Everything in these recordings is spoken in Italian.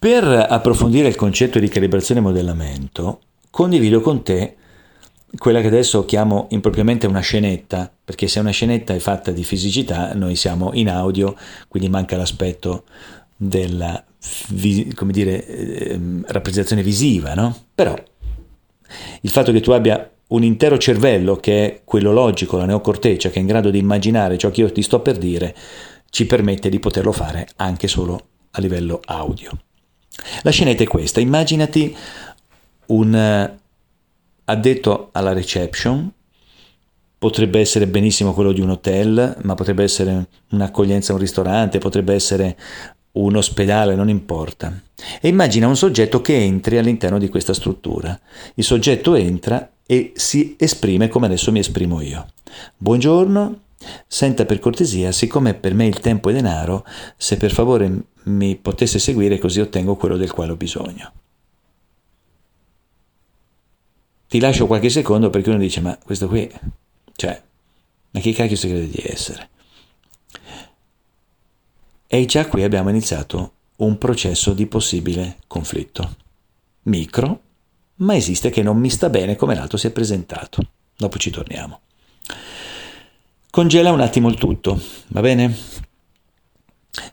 Per approfondire il concetto di calibrazione e modellamento, condivido con te quella che adesso chiamo impropriamente una scenetta, perché se una scenetta è fatta di fisicità, noi siamo in audio, quindi manca l'aspetto della come dire, eh, rappresentazione visiva, no? Però il fatto che tu abbia un intero cervello che è quello logico, la neocorteccia, che è in grado di immaginare ciò che io ti sto per dire, ci permette di poterlo fare anche solo a livello audio. La scenetta è questa, immaginati un addetto alla reception, potrebbe essere benissimo quello di un hotel, ma potrebbe essere un'accoglienza a un ristorante, potrebbe essere un ospedale, non importa. E immagina un soggetto che entri all'interno di questa struttura. Il soggetto entra e si esprime come adesso mi esprimo io. Buongiorno, senta per cortesia, siccome per me il tempo è denaro, se per favore mi potesse seguire così ottengo quello del quale ho bisogno. Ti lascio qualche secondo perché uno dice ma questo qui, cioè, ma che cacchio si crede di essere? E già qui abbiamo iniziato un processo di possibile conflitto. Micro, ma esiste che non mi sta bene come l'altro si è presentato. Dopo ci torniamo. Congela un attimo il tutto, va bene?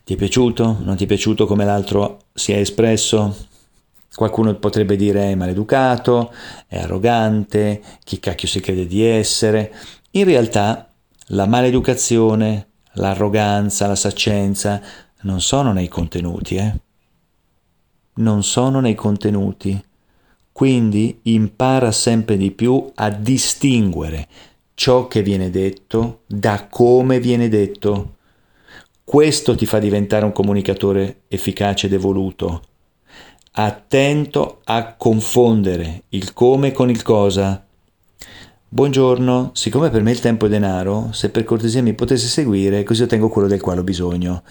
Ti è piaciuto? Non ti è piaciuto come l'altro si è espresso? Qualcuno potrebbe dire è maleducato, è arrogante, chi cacchio si crede di essere. In realtà la maleducazione, l'arroganza, la saccenza non sono nei contenuti, eh? Non sono nei contenuti. Quindi impara sempre di più a distinguere ciò che viene detto da come viene detto. Questo ti fa diventare un comunicatore efficace ed evoluto attento a confondere il come con il cosa. Buongiorno, siccome per me il tempo è denaro, se per cortesia mi potesse seguire, così ottengo quello del quale ho bisogno.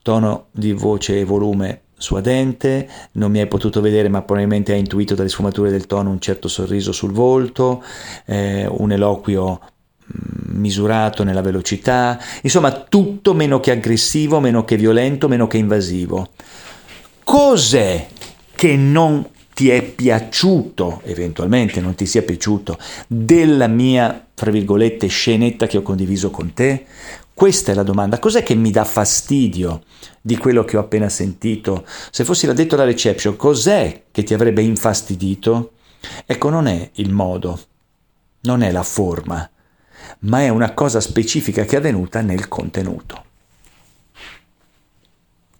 Tono di voce e volume suadente, non mi hai potuto vedere ma probabilmente hai intuito dalle sfumature del tono un certo sorriso sul volto, eh, un eloquio mm, misurato nella velocità, insomma tutto meno che aggressivo, meno che violento, meno che invasivo. Cos'è che non ti è piaciuto, eventualmente non ti sia piaciuto, della mia, fra virgolette, scenetta che ho condiviso con te? Questa è la domanda. Cos'è che mi dà fastidio di quello che ho appena sentito? Se fossi l'addetto alla reception, cos'è che ti avrebbe infastidito? Ecco, non è il modo, non è la forma, ma è una cosa specifica che è avvenuta nel contenuto.